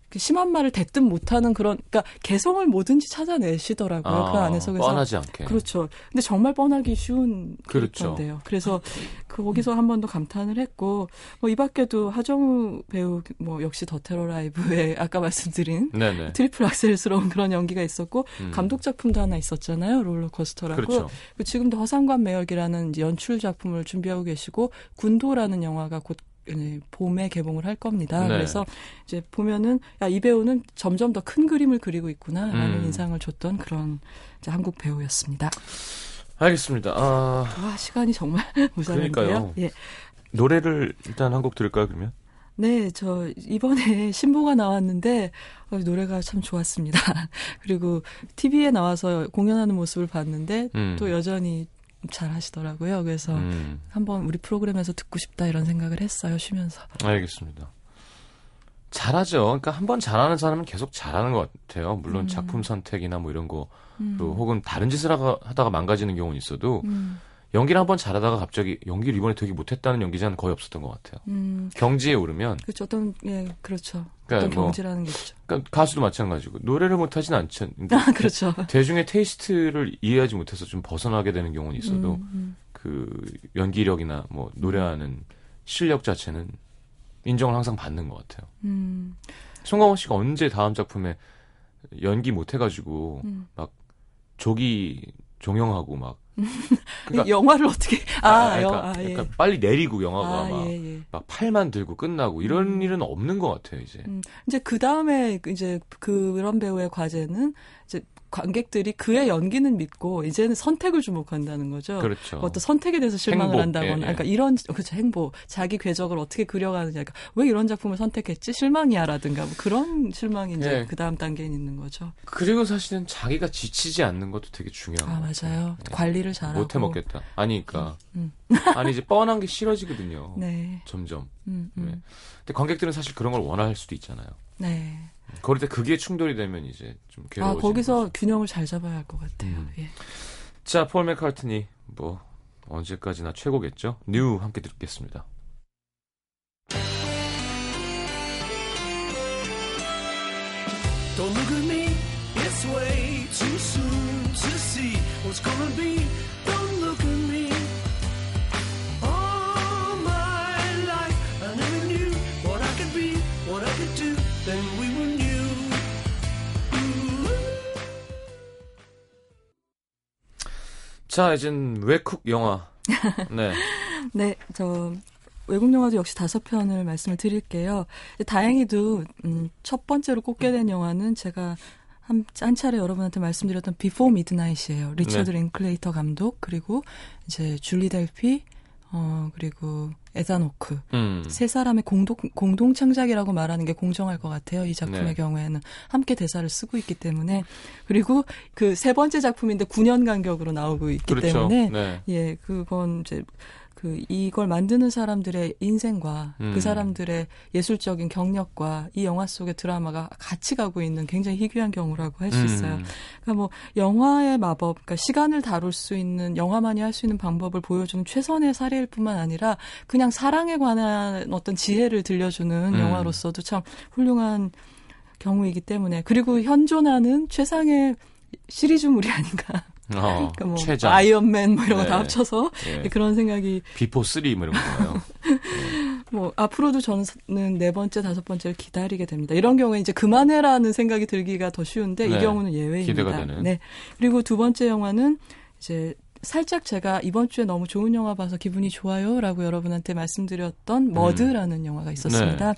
그 심한 말을 대뜸 못하는 그런 그러니까 개성을 뭐든지 찾아내시더라고요. 그 아, 안에서 그래서 뻔하지 않게. 그렇죠. 근데 정말 뻔하기 쉬운 그렇죠. 캐릭터인데요. 그래서 거기서 한 번 더 감탄을 했고 뭐 이 밖에도 하정우 배우 뭐 역시 더 테러 라이브에 아까 말씀드린 네네. 트리플 악셀스러운 그런 연기가 있었고 음. 감독 작품도 하나 있었잖아요. 롤러코스터라고. 그렇죠. 그 지금도 허삼관 매혈기라는 연출 작품을 준비하고 계시고 군도라는 영화가 곧 네, 봄에 개봉을 할 겁니다. 네. 그래서 이제 보면은 야 이 배우는 점점 더 큰 그림을 그리고 있구나라는 음. 인상을 줬던 그런 한국 배우였습니다. 알겠습니다. 아, 와 시간이 정말. 그러니까요. 예. 노래를 일단 한 곡 들을까요, 그러면? 네, 저 이번에 신보가 나왔는데 어, 노래가 참 좋았습니다. 그리고 TV에 나와서 공연하는 모습을 봤는데 음. 또 여전히 잘 하시더라고요. 그래서 음, 한번 우리 프로그램에서 듣고 싶다 이런 생각을 했어요. 쉬면서. 알겠습니다. 잘하죠. 그러니까 한 번 잘하는 사람은 계속 잘하는 것 같아요. 물론 음. 작품 선택이나 뭐 이런 거, 음. 또 혹은 다른 짓을 하다가 망가지는 경우는 있어도 음, 연기를 한 번 잘하다가 갑자기 연기를 이번에 되게 못했다는 연기자는 거의 없었던 것 같아요. 음, 경지에 오르면 그렇죠. 어떤 예, 그렇죠. 그러니까 어떤 뭐- 경지라는 게 있죠. 그러니까 가수도 마찬가지고 노래를 못하진 않죠. 근데 아, 그렇죠. 대중의 테이스트를 이해하지 못해서 좀 벗어나게 되는 경우는 있어도 음, 그 연기력이나 뭐 노래하는 실력 자체는 인정을 항상 받는 것 같아요. 음, 송강호 씨가 언제 다음 작품에 연기 못 해가지고 음. 조기 종영하고 막. 그러니까- 영화를 어떻게 아, 여, 그러니까, 아 예. 그러니까 빨리 내리고 영화가 아, 막, 예, 예. 막 팔만 들고 끝나고 이런 음. 일은 없는 것 같아요 이제. 음, 이제 그 다음에 이제 그런 배우의 과제는 이제 관객들이 그의 연기는 믿고 이제는 선택을 주목한다는 거죠. 그렇죠. 어떤 선택에 대해서 실망을 행복, 한다거나, 예, 예. 그러니까 이런 그렇죠 행복, 자기 궤적을 어떻게 그려가느냐, 그러니까 왜 이런 작품을 선택했지 실망이야라든가 뭐 그런 실망이 이제 예. 그 다음 단계에 있는 거죠. 그리고 사실은 자기가 지치지 않는 것도 되게 중요한 아. 맞아요. 예. 관리를 잘하고 못 해 먹겠다. 아니, 그러니까 음. 아니 이제 뻔한 게 싫어지거든요. 네, 점점. 음, 음. 네. 근데 관객들은 사실 그런 걸 원할 수도 있잖아요. 네. 그럴 때 그게 충돌이 되면 이제 좀 아 괴로워지는 거기서 거죠. 균형을 잘 잡아야 할 것 같아요. 음. 예. 자, 폴 맥카트니 뭐 언제까지나 최고겠죠. New 함께 듣겠습니다. Don't look at me, it's way too soon to see what's gonna be. Don't look at me. 자, 이젠 외국 영화. 네. 네, 저 외국 영화도 역시 다섯 편을 말씀을 드릴게요. 다행히도 음, 첫 번째로 꼽게 된 영화는 제가 한, 한 차례 여러분한테 말씀드렸던 비포 미드나잇이에요. 리처드 링클레이터 감독 그리고 이제 줄리 델피 어 그리고 에단 호크 음. 세 사람의 공동 공동 창작이라고 말하는 게 공정할 것 같아요. 이 작품의 네. 경우에는 함께 대사를 쓰고 있기 때문에 그리고 그 세 번째 작품인데 9년 간격으로 나오고 있기 그렇죠. 때문에 네. 예, 그건 이제 그 이걸 만드는 사람들의 인생과 음. 그 사람들의 예술적인 경력과 이 영화 속의 드라마가 같이 가고 있는 굉장히 희귀한 경우라고 할 수 있어요. 음. 그러니까 뭐 영화의 마법, 그러니까 시간을 다룰 수 있는 영화만이 할 수 있는 방법을 보여주는 최선의 사례일 뿐만 아니라 그냥 사랑에 관한 어떤 지혜를 들려주는 음. 영화로서도 참 훌륭한 경우이기 때문에 그리고 현존하는 최상의 시리즈물이 아닌가. 어, 그러니까 뭐 최장. 아이언맨 뭐 이런 거다 네. 합쳐서 예. 그런 생각이 비포 3뭐 이런 거요. 뭐 앞으로도 저는 네 번째 다섯 번째를 기다리게 됩니다. 이런 경우에 이제 그만해라는 생각이 들기가 더 쉬운데 네. 이 경우는 예외입니다. 기대가 되는. 네. 그리고 두 번째 영화는 이제 살짝 제가 이번 주에 너무 좋은 영화 봐서 기분이 좋아요라고 여러분한테 말씀드렸던 머드라는 영화가 있었습니다.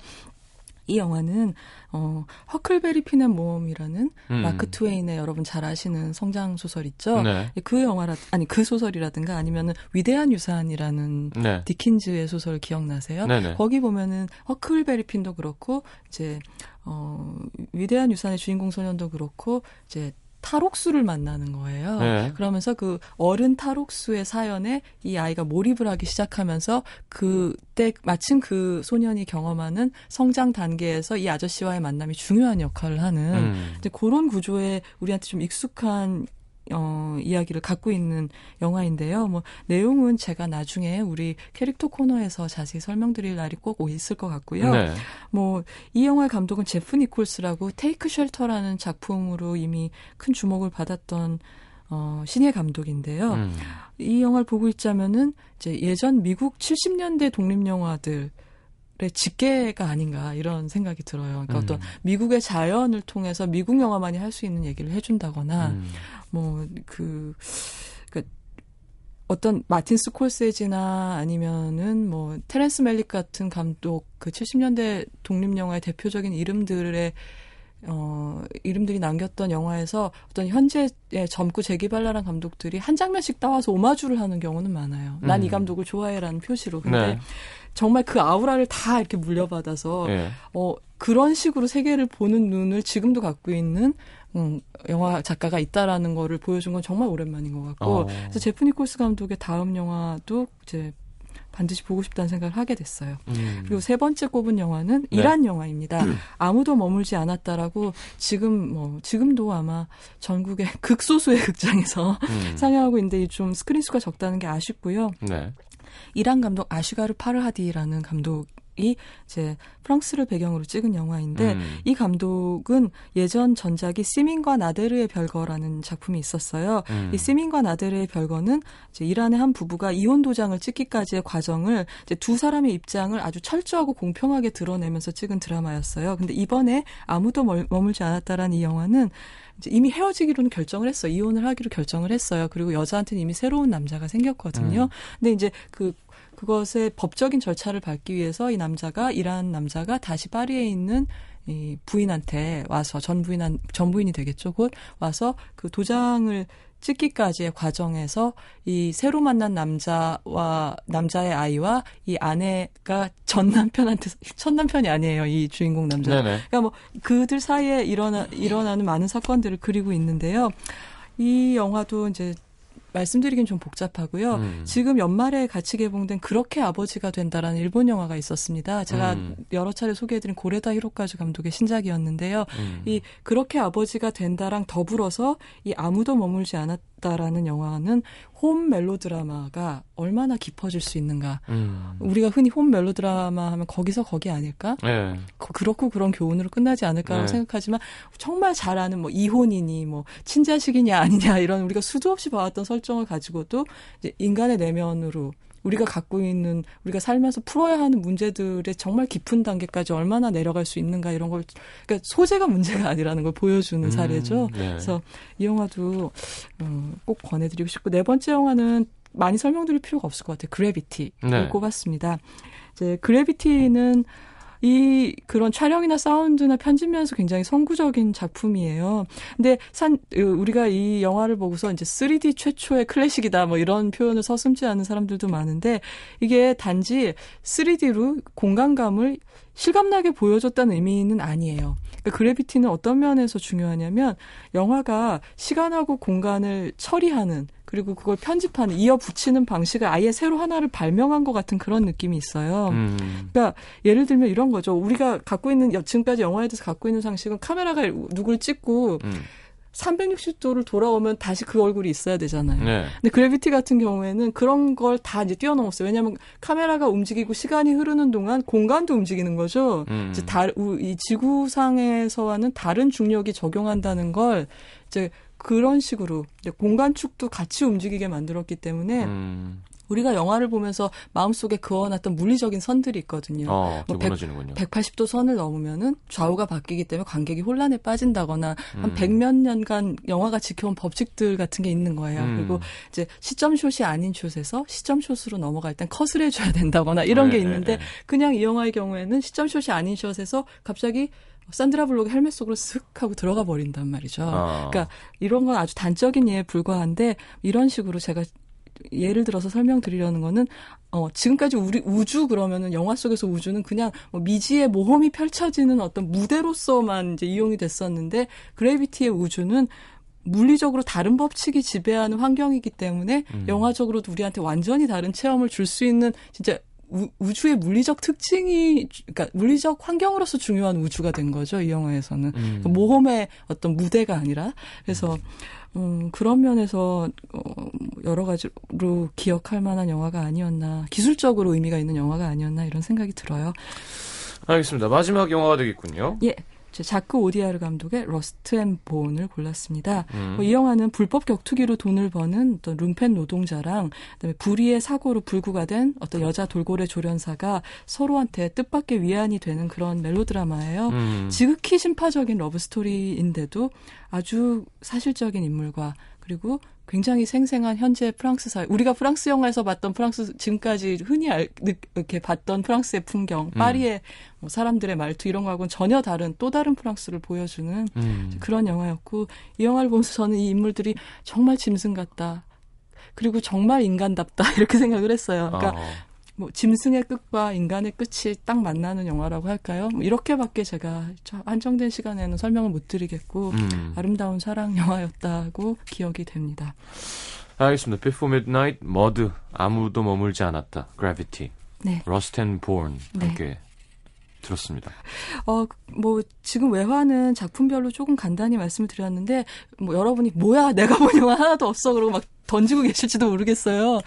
이 영화는 어 허클베리 핀의 모험이라는 음. 마크 트웨인의 여러분 잘 아시는 성장 소설 있죠. 네. 그 영화라 아니 그 소설이라든가 아니면은 위대한 유산이라는 네. 디킨즈의 소설 기억나세요? 네네. 거기 보면은 허클베리 핀도 그렇고 이제 어 위대한 유산의 주인공 소년도 그렇고 이제 탈옥수를 만나는 거예요. 네. 그러면서 그 어른 탈옥수의 사연에 이 아이가 몰입을 하기 시작하면서 그때 마침 그 소년이 경험하는 성장 단계에서 이 아저씨와의 만남이 중요한 역할을 하는 음. 이제 그런 구조에 우리한테 좀 익숙한 어, 이야기를 갖고 있는 영화인데요. 뭐, 내용은 제가 나중에 우리 캐릭터 코너에서 자세히 설명드릴 날이 꼭 있을 것 같고요. 네. 뭐, 이 영화의 감독은 제프 니콜스라고 테이크 쉘터라는 작품으로 이미 큰 주목을 받았던 어, 신예 감독인데요. 음. 이 영화를 보고 있자면은 이제 예전 미국 70년대 독립 영화들 의 직계가 아닌가 이런 생각이 들어요. 그러니까 음. 어떤 미국의 자연을 통해서 미국 영화만이 할 수 있는 얘기를 해준다거나 음. 뭐그그 어떤 마틴 스콜세지나 아니면은 뭐 테렌스 멜릭 같은 감독 그 70년대 독립 영화의 대표적인 이름들의 어 이름들이 남겼던 영화에서 어떤 현재의 젊고 재기발랄한 감독들이 한 장면씩 따와서 오마주를 하는 경우는 많아요. 난이 음. 감독을 좋아해라는 표시로. 근데 네. 정말 그 아우라를 다 이렇게 물려받아서 예. 어, 그런 식으로 세계를 보는 눈을 지금도 갖고 있는 음, 영화 작가가 있다라는 거를 보여준 건 정말 오랜만인 것 같고 어. 그래서 제프 니콜스 감독의 다음 영화도 이제 반드시 보고 싶다는 생각을 하게 됐어요. 음. 그리고 세 번째 꼽은 영화는 네. 이란 영화입니다. 아무도 머물지 않았다라고 지금 뭐 지금도 아마 전국의 극소수의 극장에서 음. 상영하고 있는데 좀 스크린 수가 적다는 게 아쉽고요. 네. 이란 감독 아슈가르 파르하디라는 감독 감독이 이제 프랑스를 배경으로 찍은 영화인데 음. 이 감독은 예전 전작이 시민과 나데르의 별거라는 작품이 있었어요. 음. 이 시민과 나데르의 별거는 이제 이란의 한 부부가 이혼 도장을 찍기까지의 과정을 이제 두 사람의 입장을 아주 철저하고 공평하게 드러내면서 찍은 드라마였어요. 근데 이번에 아무도 멀- 머물지 않았다라는 이 영화는 이미 헤어지기로는 결정을 했어요. 이혼을 하기로 결정을 했어요. 그리고 여자한테는 이미 새로운 남자가 생겼거든요. 음. 근데 이제 그 그것의 법적인 절차를 밟기 위해서 이 남자가 이란 남자가 다시 파리에 있는 이 부인한테 와서 전 부인한 전 부인이 되겠죠. 곧 와서 그 도장을 찍기까지의 과정에서 이 새로 만난 남자와 남자의 아이와 이 아내가 전 남편한테 첫 남편이 아니에요. 이 주인공 남자. 네네. 그러니까 뭐 그들 사이에 일어나 일어나는 많은 사건들을 그리고 있는데요. 이 영화도 이제 말씀드리긴 좀 복잡하고요. 음. 지금 연말에 같이 개봉된 그렇게 아버지가 된다라는 일본 영화가 있었습니다. 제가 음. 여러 차례 소개해드린 고레다 히로카즈 감독의 신작이었는데요. 음. 이 그렇게 아버지가 된다랑 더불어서 이 아무도 머물지 않았다라는 영화는 홈 멜로드라마가 얼마나 깊어질 수 있는가. 음. 우리가 흔히 홈 멜로드라마 하면 거기서 거기 아닐까? 네. 그- 그렇고 그런 교훈으로 끝나지 않을까라고 네. 생각하지만 정말 잘 아는 뭐 이혼이니 뭐 친자식이냐 아니냐 이런 우리가 수도 없이 봐왔던 설정을 가지고도 인간의 내면으로 우리가 갖고 있는 우리가 살면서 풀어야 하는 문제들의 정말 깊은 단계까지 얼마나 내려갈 수 있는가 이런 걸 그러니까 소재가 문제가 아니라는 걸 보여주는 음, 사례죠. 네. 그래서 이 영화도 어, 꼭 권해드리고 싶고 네 번째 영화는 많이 설명드릴 필요가 없을 것 같아요. 그래비티를 네. 꼽았습니다. 이제 그래비티는 이 그런 촬영이나 사운드나 편집 면에서 굉장히 선구적인 작품이에요. 근데 산 으, 우리가 이 영화를 보고서 이제 3D 최초의 클래식이다 뭐 이런 표현을 서슴지 않은 사람들도 많은데 이게 단지 3D로 공간감을 실감나게 보여줬다는 의미는 아니에요. 그러니까 그래비티는 어떤 면에서 중요하냐면 영화가 시간하고 공간을 처리하는 그리고 그걸 편집하는 이어 붙이는 방식을 아예 새로 하나를 발명한 것 같은 그런 느낌이 있어요. 음. 그러니까 예를 들면 이런 거죠. 우리가 갖고 있는 여- 지금까지 영화에 대해서 갖고 있는 상식은 카메라가 누굴 찍고 음. 360도를 돌아오면 다시 그 얼굴이 있어야 되잖아요. 네. 근데 그래비티 같은 경우에는 그런 걸 다 이제 뛰어넘었어요. 왜냐하면 카메라가 움직이고 시간이 흐르는 동안 공간도 움직이는 거죠. 음. 이제 다, 우- 이 지구상에서와는 다른 중력이 적용한다는 걸 이제 그런 식으로 이제 공간 축도 같이 움직이게 만들었기 때문에 음. 우리가 영화를 보면서 마음속에 그어놨던 물리적인 선들이 있거든요. 어, 또뭐 백- 무너지는군요. 180도 선을 넘으면은 좌우가 바뀌기 때문에 관객이 혼란에 빠진다거나 한 음. 백몇 년간 영화가 지켜온 법칙들 같은 게 있는 거예요. 음. 그리고 이제 시점숏이 아닌 숏에서 시점숏으로 넘어갈 땐 컷을 해줘야 된다거나 이런 네, 게 있는데 네, 네. 그냥 이 영화의 경우에는 시점숏이 아닌 숏에서 갑자기 산드라 블록이 헬멧 속으로 슥 하고 들어가 버린단 말이죠. 어. 그러니까 이런 건 아주 단적인 예에 불과한데 이런 식으로 제가 예를 들어서 설명드리려는 거는 어 지금까지 우리 우주 그러면은 영화 속에서 우주는 그냥 뭐 미지의 모험이 펼쳐지는 어떤 무대로서만 이제 이용이 됐었는데 그래비티의 우주는 물리적으로 다른 법칙이 지배하는 환경이기 때문에 음. 영화적으로도 우리한테 완전히 다른 체험을 줄 수 있는 진짜 우, 우주의 물리적 특징이 그러니까 물리적 환경으로서 중요한 우주가 된 거죠 이 영화에서는 음. 그 모험의 어떤 무대가 아니라 그래서 음, 그런 면에서 어, 여러 가지로 기억할 만한 영화가 아니었나 기술적으로 의미가 있는 영화가 아니었나 이런 생각이 들어요. 알겠습니다. 마지막 영화가 되겠군요. 예. 제 자크 오디아르 감독의 러스트 앤 본을 골랐습니다. 음. 뭐 이 영화는 불법 격투기로 돈을 버는 어떤 룸펜 노동자랑 그다음에 불의의 사고로 불구가 된 어떤 여자 돌고래 조련사가 서로한테 뜻밖의 위안이 되는 그런 멜로드라마예요. 음. 지극히 신파적인 러브 스토리인데도 아주 사실적인 인물과 그리고 굉장히 생생한 현재 프랑스 사회. 우리가 프랑스 영화에서 봤던 프랑스 지금까지 흔히 알, 느- 이렇게 봤던 프랑스의 풍경 파리의 뭐 사람들의 말투 이런 거하고는 전혀 다른 또 다른 프랑스를 보여주는 음. 그런 영화였고 이 영화를 보면서 저는 이 인물들이 정말 짐승 같다. 그리고 정말 인간답다. 이렇게 생각을 했어요. 그러니까 어. 뭐 짐승의 끝과 인간의 끝이 딱 만나는 영화라고 할까요? 뭐 이렇게밖에 제가 저 한정된 시간에는 설명을 못 드리겠고 음. 아름다운 사랑 영화였다고 기억이 됩니다. 알겠습니다. Before Midnight, 머드, 아무도 머물지 않았다, Gravity, 네. Rust and Bone 네. 함께 들었습니다. 어, 뭐, 지금 외화는 작품별로 조금 간단히 말씀을 드렸는데, 뭐, 여러분이, 뭐야, 내가 본 영화 하나도 없어. 그러고 막 던지고 계실지도 모르겠어요.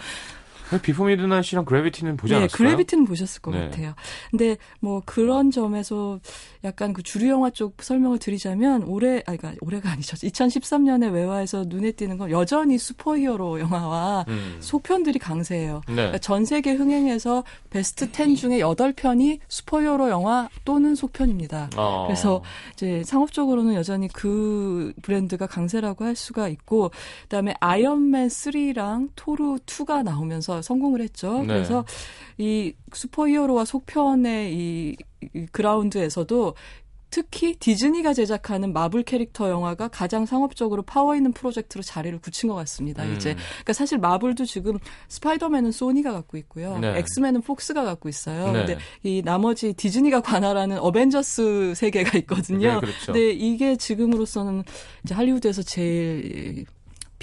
비포 미드나잇이랑 그래비티는 보지 네, 않았어요? 그래비티는 보셨을 것 네. 같아요. 근데 뭐 그런 점에서 약간 그 주류 영화 쪽 설명을 드리자면 올해 아니 그러니까 올해가 아니죠. 2013년에 외화에서 눈에 띄는 건 여전히 슈퍼히어로 영화와 음. 속편들이 강세예요. 네. 그러니까 전 세계 흥행에서 베스트 10 중에 8편이 슈퍼히어로 영화 또는 속편입니다. 어. 그래서 이제 상업적으로는 여전히 그 브랜드가 강세라고 할 수가 있고 그다음에 아이언맨 3랑 토르 2가 나오면서 성공을 했죠. 네. 그래서 이 슈퍼히어로와 속편의 이, 이 그라운드에서도 특히 디즈니가 제작하는 마블 캐릭터 영화가 가장 상업적으로 파워 있는 프로젝트로 자리를 굳힌 것 같습니다. 음. 이제 그러니까 사실 마블도 지금 스파이더맨은 소니가 갖고 있고요, 네. 엑스맨은 폭스가 갖고 있어요. 네. 근데 이 나머지 디즈니가 관할하는 어벤져스 세계가 있거든요. 네, 그렇죠. 근데 이게 지금으로서는 이제 할리우드에서 제일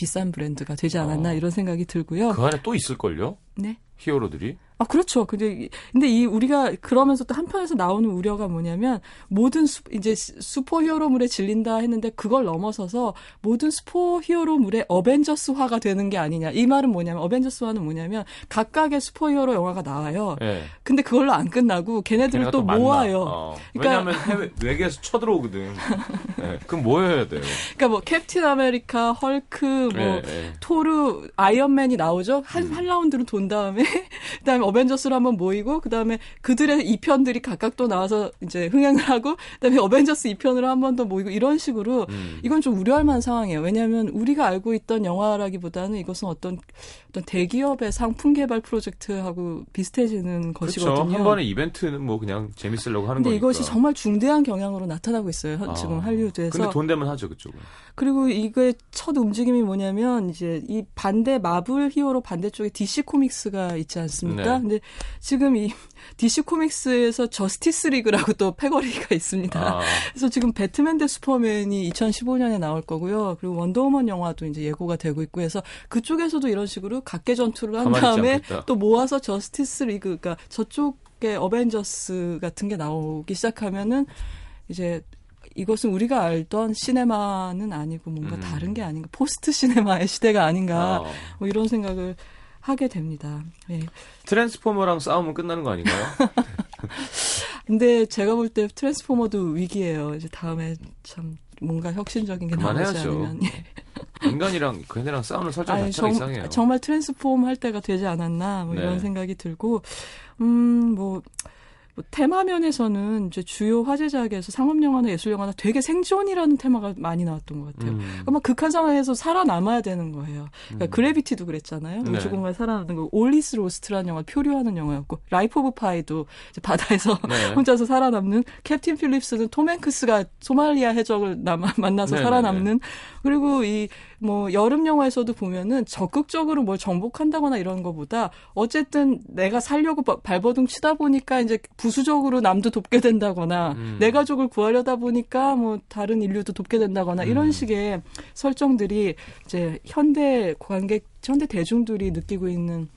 비싼 브랜드가 되지 않았나 어. 이런 생각이 들고요. 그 안에 또 있을걸요? 네. 히어로들이? 아, 그렇죠. 근데, 이- 근데 이 우리가 그러면서 또 한편에서 나오는 우려가 뭐냐면 모든 수, 이제 스- 슈퍼 히어로물에 질린다 했는데 그걸 넘어서서 모든 슈퍼 히어로물의 어벤져스화가 되는 게 아니냐. 이 말은 뭐냐면 어벤져스화는 뭐냐면 각각의 슈퍼 히어로 영화가 나와요. 예. 근데 그걸로 안 끝나고 걔네들을 또 만나. 모아요. 어. 그러니까- 왜냐하면 해외 외계에서 쳐들어오거든. 예. 그럼 뭐 해야 돼요? 그러니까 뭐 캡틴 아메리카, 헐크, 뭐 예, 예. 토르, 아이언맨이 나오죠. 한, 한 라운드를 돈 다음에, 그 다음에 어벤져스로 한번 모이고, 그 다음에 그들의 2편들이 각각 또 나와서 이제 흥행을 하고, 그 다음에 어벤져스 2편으로 한 번 더 모이고, 이런 식으로, 음. 이건 좀 우려할 만한 상황이에요. 왜냐하면 우리가 알고 있던 영화라기보다는 이것은 어떤, 어떤 대기업의 상품 개발 프로젝트하고 비슷해지는 그렇죠. 것이거든요. 한 번에 이벤트는 뭐 그냥 재밌으려고 하는 근데 거니까. 이것이 정말 중대한 경향으로 나타나고 있어요. 현- 지금 아. 할리우드에서. 근데 돈 되면 하죠 그쪽은. 그리고 이거의 첫 움직임이 뭐냐면 이제 이 반대 마블 히어로 반대쪽에 DC 코믹스가 있지 않습니까? 네. 근데 지금 이 DC 코믹스에서 저스티스 리그라고 또 패거리가 있습니다. 아, 그래서 지금 배트맨 대 슈퍼맨이 2015년에 나올 거고요. 그리고 원더우먼 영화도 이제 예고가 되고 있고 해서 그쪽에서도 이런 식으로 각개 전투를 한 다음에. 또 모아서 저스티스 리그 그러니까 저쪽에 어벤져스 같은 게 나오기 시작하면은 이제 이것은 우리가 알던 시네마는 아니고 뭔가 음. 다른 게 아닌가 포스트 시네마의 시대가 아닌가 아. 뭐 이런 생각을 하게 됩니다. 예. 트랜스포머랑 싸우면 끝나는 거 아닌가요? 근데 제가 볼 때 트랜스포머도 위기예요. 이제 다음에 참 뭔가 혁신적인 게 나오지. 않으면 예. 인간이랑 걔네랑 싸우는 설정 아니, 자체가 정, 이상해요. 정말 transform 할 때가 되지 않았나 뭐 네. 이런 생각이 들고 음뭐 뭐 테마면에서는 이제 주요 화제작에서 상업 영화나 예술 영화나 되게 생존이라는 테마가 많이 나왔던 것 같아요. 음. 그러니까 막 극한 상황에서 살아남아야 되는 거예요. 그러니까 음. 그래비티도 그랬잖아요. 네. 우주공간 살아남는 거. 올 이즈 로스트라는 영화 표류하는 영화였고 라이프 오브 파이도 바다에서 네. 혼자서 살아남는 캡틴 필립스는 톰 행크스가 소말리아 해적을 남- 만나서 네네네. 살아남는 그리고 이 뭐 여름 영화에서도 보면은 적극적으로 뭘 정복한다거나 이런 거보다 어쨌든 내가 살려고 바- 발버둥 치다 보니까 이제 부수적으로 남도 돕게 된다거나 음. 내 가족을 구하려다 보니까 뭐 다른 인류도 돕게 된다거나 이런 음. 식의 설정들이 이제 현대 관객 현대 대중들이 느끼고 있는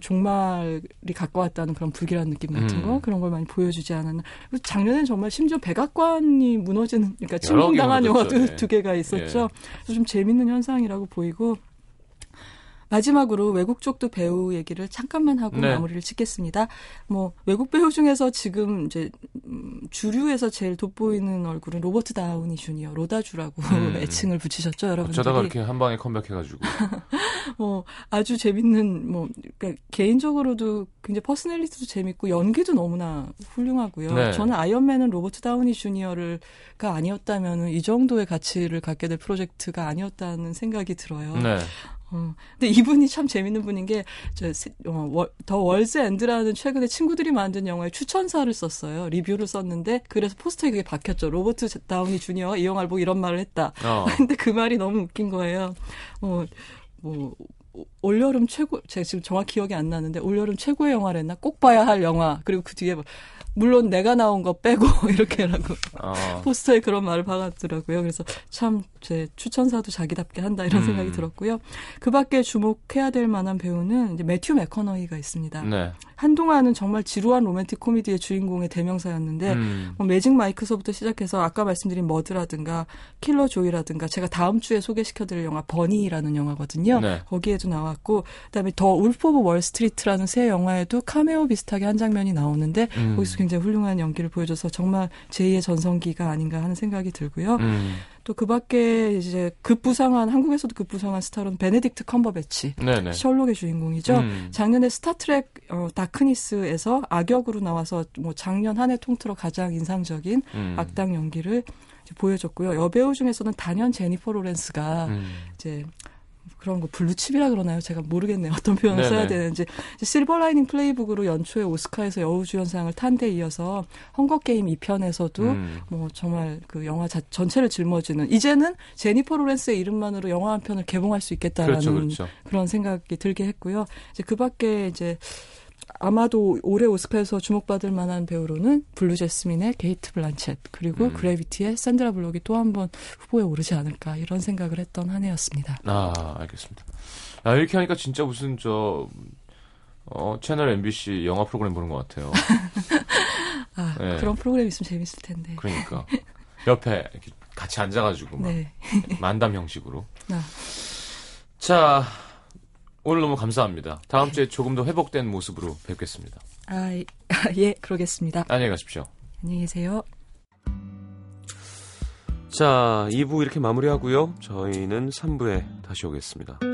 종말이 가까웠다는 그런 불길한 느낌 같은 음. 거 그런 걸 많이 보여주지 않았나. 작년엔 정말 심지어 백악관이 무너지는 그러니까 침공당한. 영화도 예. 두 개가 있었죠. 그래서 좀 재밌는 현상이라고 보이고 마지막으로 외국 쪽도 배우 얘기를 잠깐만 하고 네. 마무리를 짓겠습니다. 뭐 외국 배우 중에서 지금 이제 음, 주류에서 제일 돋보이는 얼굴은 로버트 다우니 주니어 로다주라고 음. 애칭을 붙이셨죠, 여러분들이. 어쩌다가 이렇게 한 방에 컴백해가지고. 뭐 아주 재밌는 뭐 그러니까 개인적으로도 굉장히 personality도 재밌고 연기도 너무나 훌륭하고요. 네. 저는 아이언맨은 로버트 다우니 주니어를가 아니었다면은 이 정도의 가치를 갖게 될 프로젝트가 아니었다는 생각이 들어요. 네. 어, 근데 이분이 참 재밌는 분인 게, 저, 세- 어, 월- 더 월즈 엔드라는 최근에 친구들이 만든 영화에 추천사를 썼어요. 리뷰를 썼는데, 그래서 포스터에 그게 박혔죠. 로버트 다우니 주니어가 이 영화를 보고 이런 말을 했다. 어. 근데 그 말이 너무 웃긴 거예요. 어, 뭐, 올여름 최고, 제가 지금 정확히 기억이 안 나는데, 올여름 최고의 영화를 했나? 꼭 봐야 할 영화. 그리고 그 뒤에, 뭐, 물론 내가 나온 거 빼고, 이렇게라고. 어. 포스터에 그런 말을 박았더라고요. 그래서 참 제 추천사도 자기답게 한다 이런 음. 생각이 들었고요. 그 밖에 주목해야 될 만한 배우는 이제 매튜 맥커너이가 있습니다. 네. 한동안은 정말 지루한 로맨틱 코미디의 주인공의 대명사였는데 음. 뭐 매직 마이크서부터 시작해서 아까 말씀드린 머드라든가 킬러 조이라든가 제가 다음 주에 소개시켜드릴 영화 버니라는 영화거든요. 네. 거기에도 나왔고 그다음에 더 울프 오브 월스트리트라는 새 영화에도 카메오 비슷하게 한 장면이 나오는데 음. 거기서 굉장히 훌륭한 연기를 보여줘서 정말 제2의 전성기가 아닌가 하는 생각이 들고요. 음. 또 그 밖에 이제 급부상한 한국에서도 급부상한 스타로는 베네딕트 컴버배치 네네. 셜록의 주인공이죠. 음. 작년에 스타트랙 어, 다크니스에서 악역으로 나와서 뭐 작년 한 해 통틀어 가장 인상적인 음. 악당 연기를 보여줬고요. 여배우 중에서는 단연 제니퍼 로렌스가 음. 이제 그런 거 블루칩이라 그러나요? 제가 모르겠네요. 어떤 표현을 네네. 써야 되는지. 실버라이닝 플레이북으로 연초에 오스카에서 여우주연상을 탄 데 이어서 헝거게임 2편에서도 음. 뭐 정말 그 영화 자, 전체를 짊어지는 이제는 제니퍼 로렌스의 이름만으로 영화 한 편을 개봉할 수 있겠다라는 그렇죠, 그렇죠. 그런 생각이 들게 했고요. 이제 그 밖에 이제 아마도 올해 오스카에서 주목받을 만한 배우로는 블루 재스민의 케이트 블란쳇 그리고 음. 그래비티의 샌드라 블록이 또 한 번 후보에 오르지 않을까 이런 생각을 했던 한 해였습니다. 아, 알겠습니다. 아, 이렇게 하니까 진짜 무슨 저 어, 채널 MBC 영화 프로그램 보는 것 같아요. 아 네. 그런 프로그램 있으면 재밌을 텐데. 그러니까 옆에 이렇게 같이 앉아가지고 막 네. 만담 형식으로. 아, 자, 오늘 너무 감사합니다. 다음 주에 조금 더 회복된 모습으로 뵙겠습니다. 아, 이- 아, 예, 그러겠습니다. 안녕히 가십시오. 안녕히 계세요. 자, 2부 이렇게 마무리하고요. 저희는 3부에 다시 오겠습니다. 자,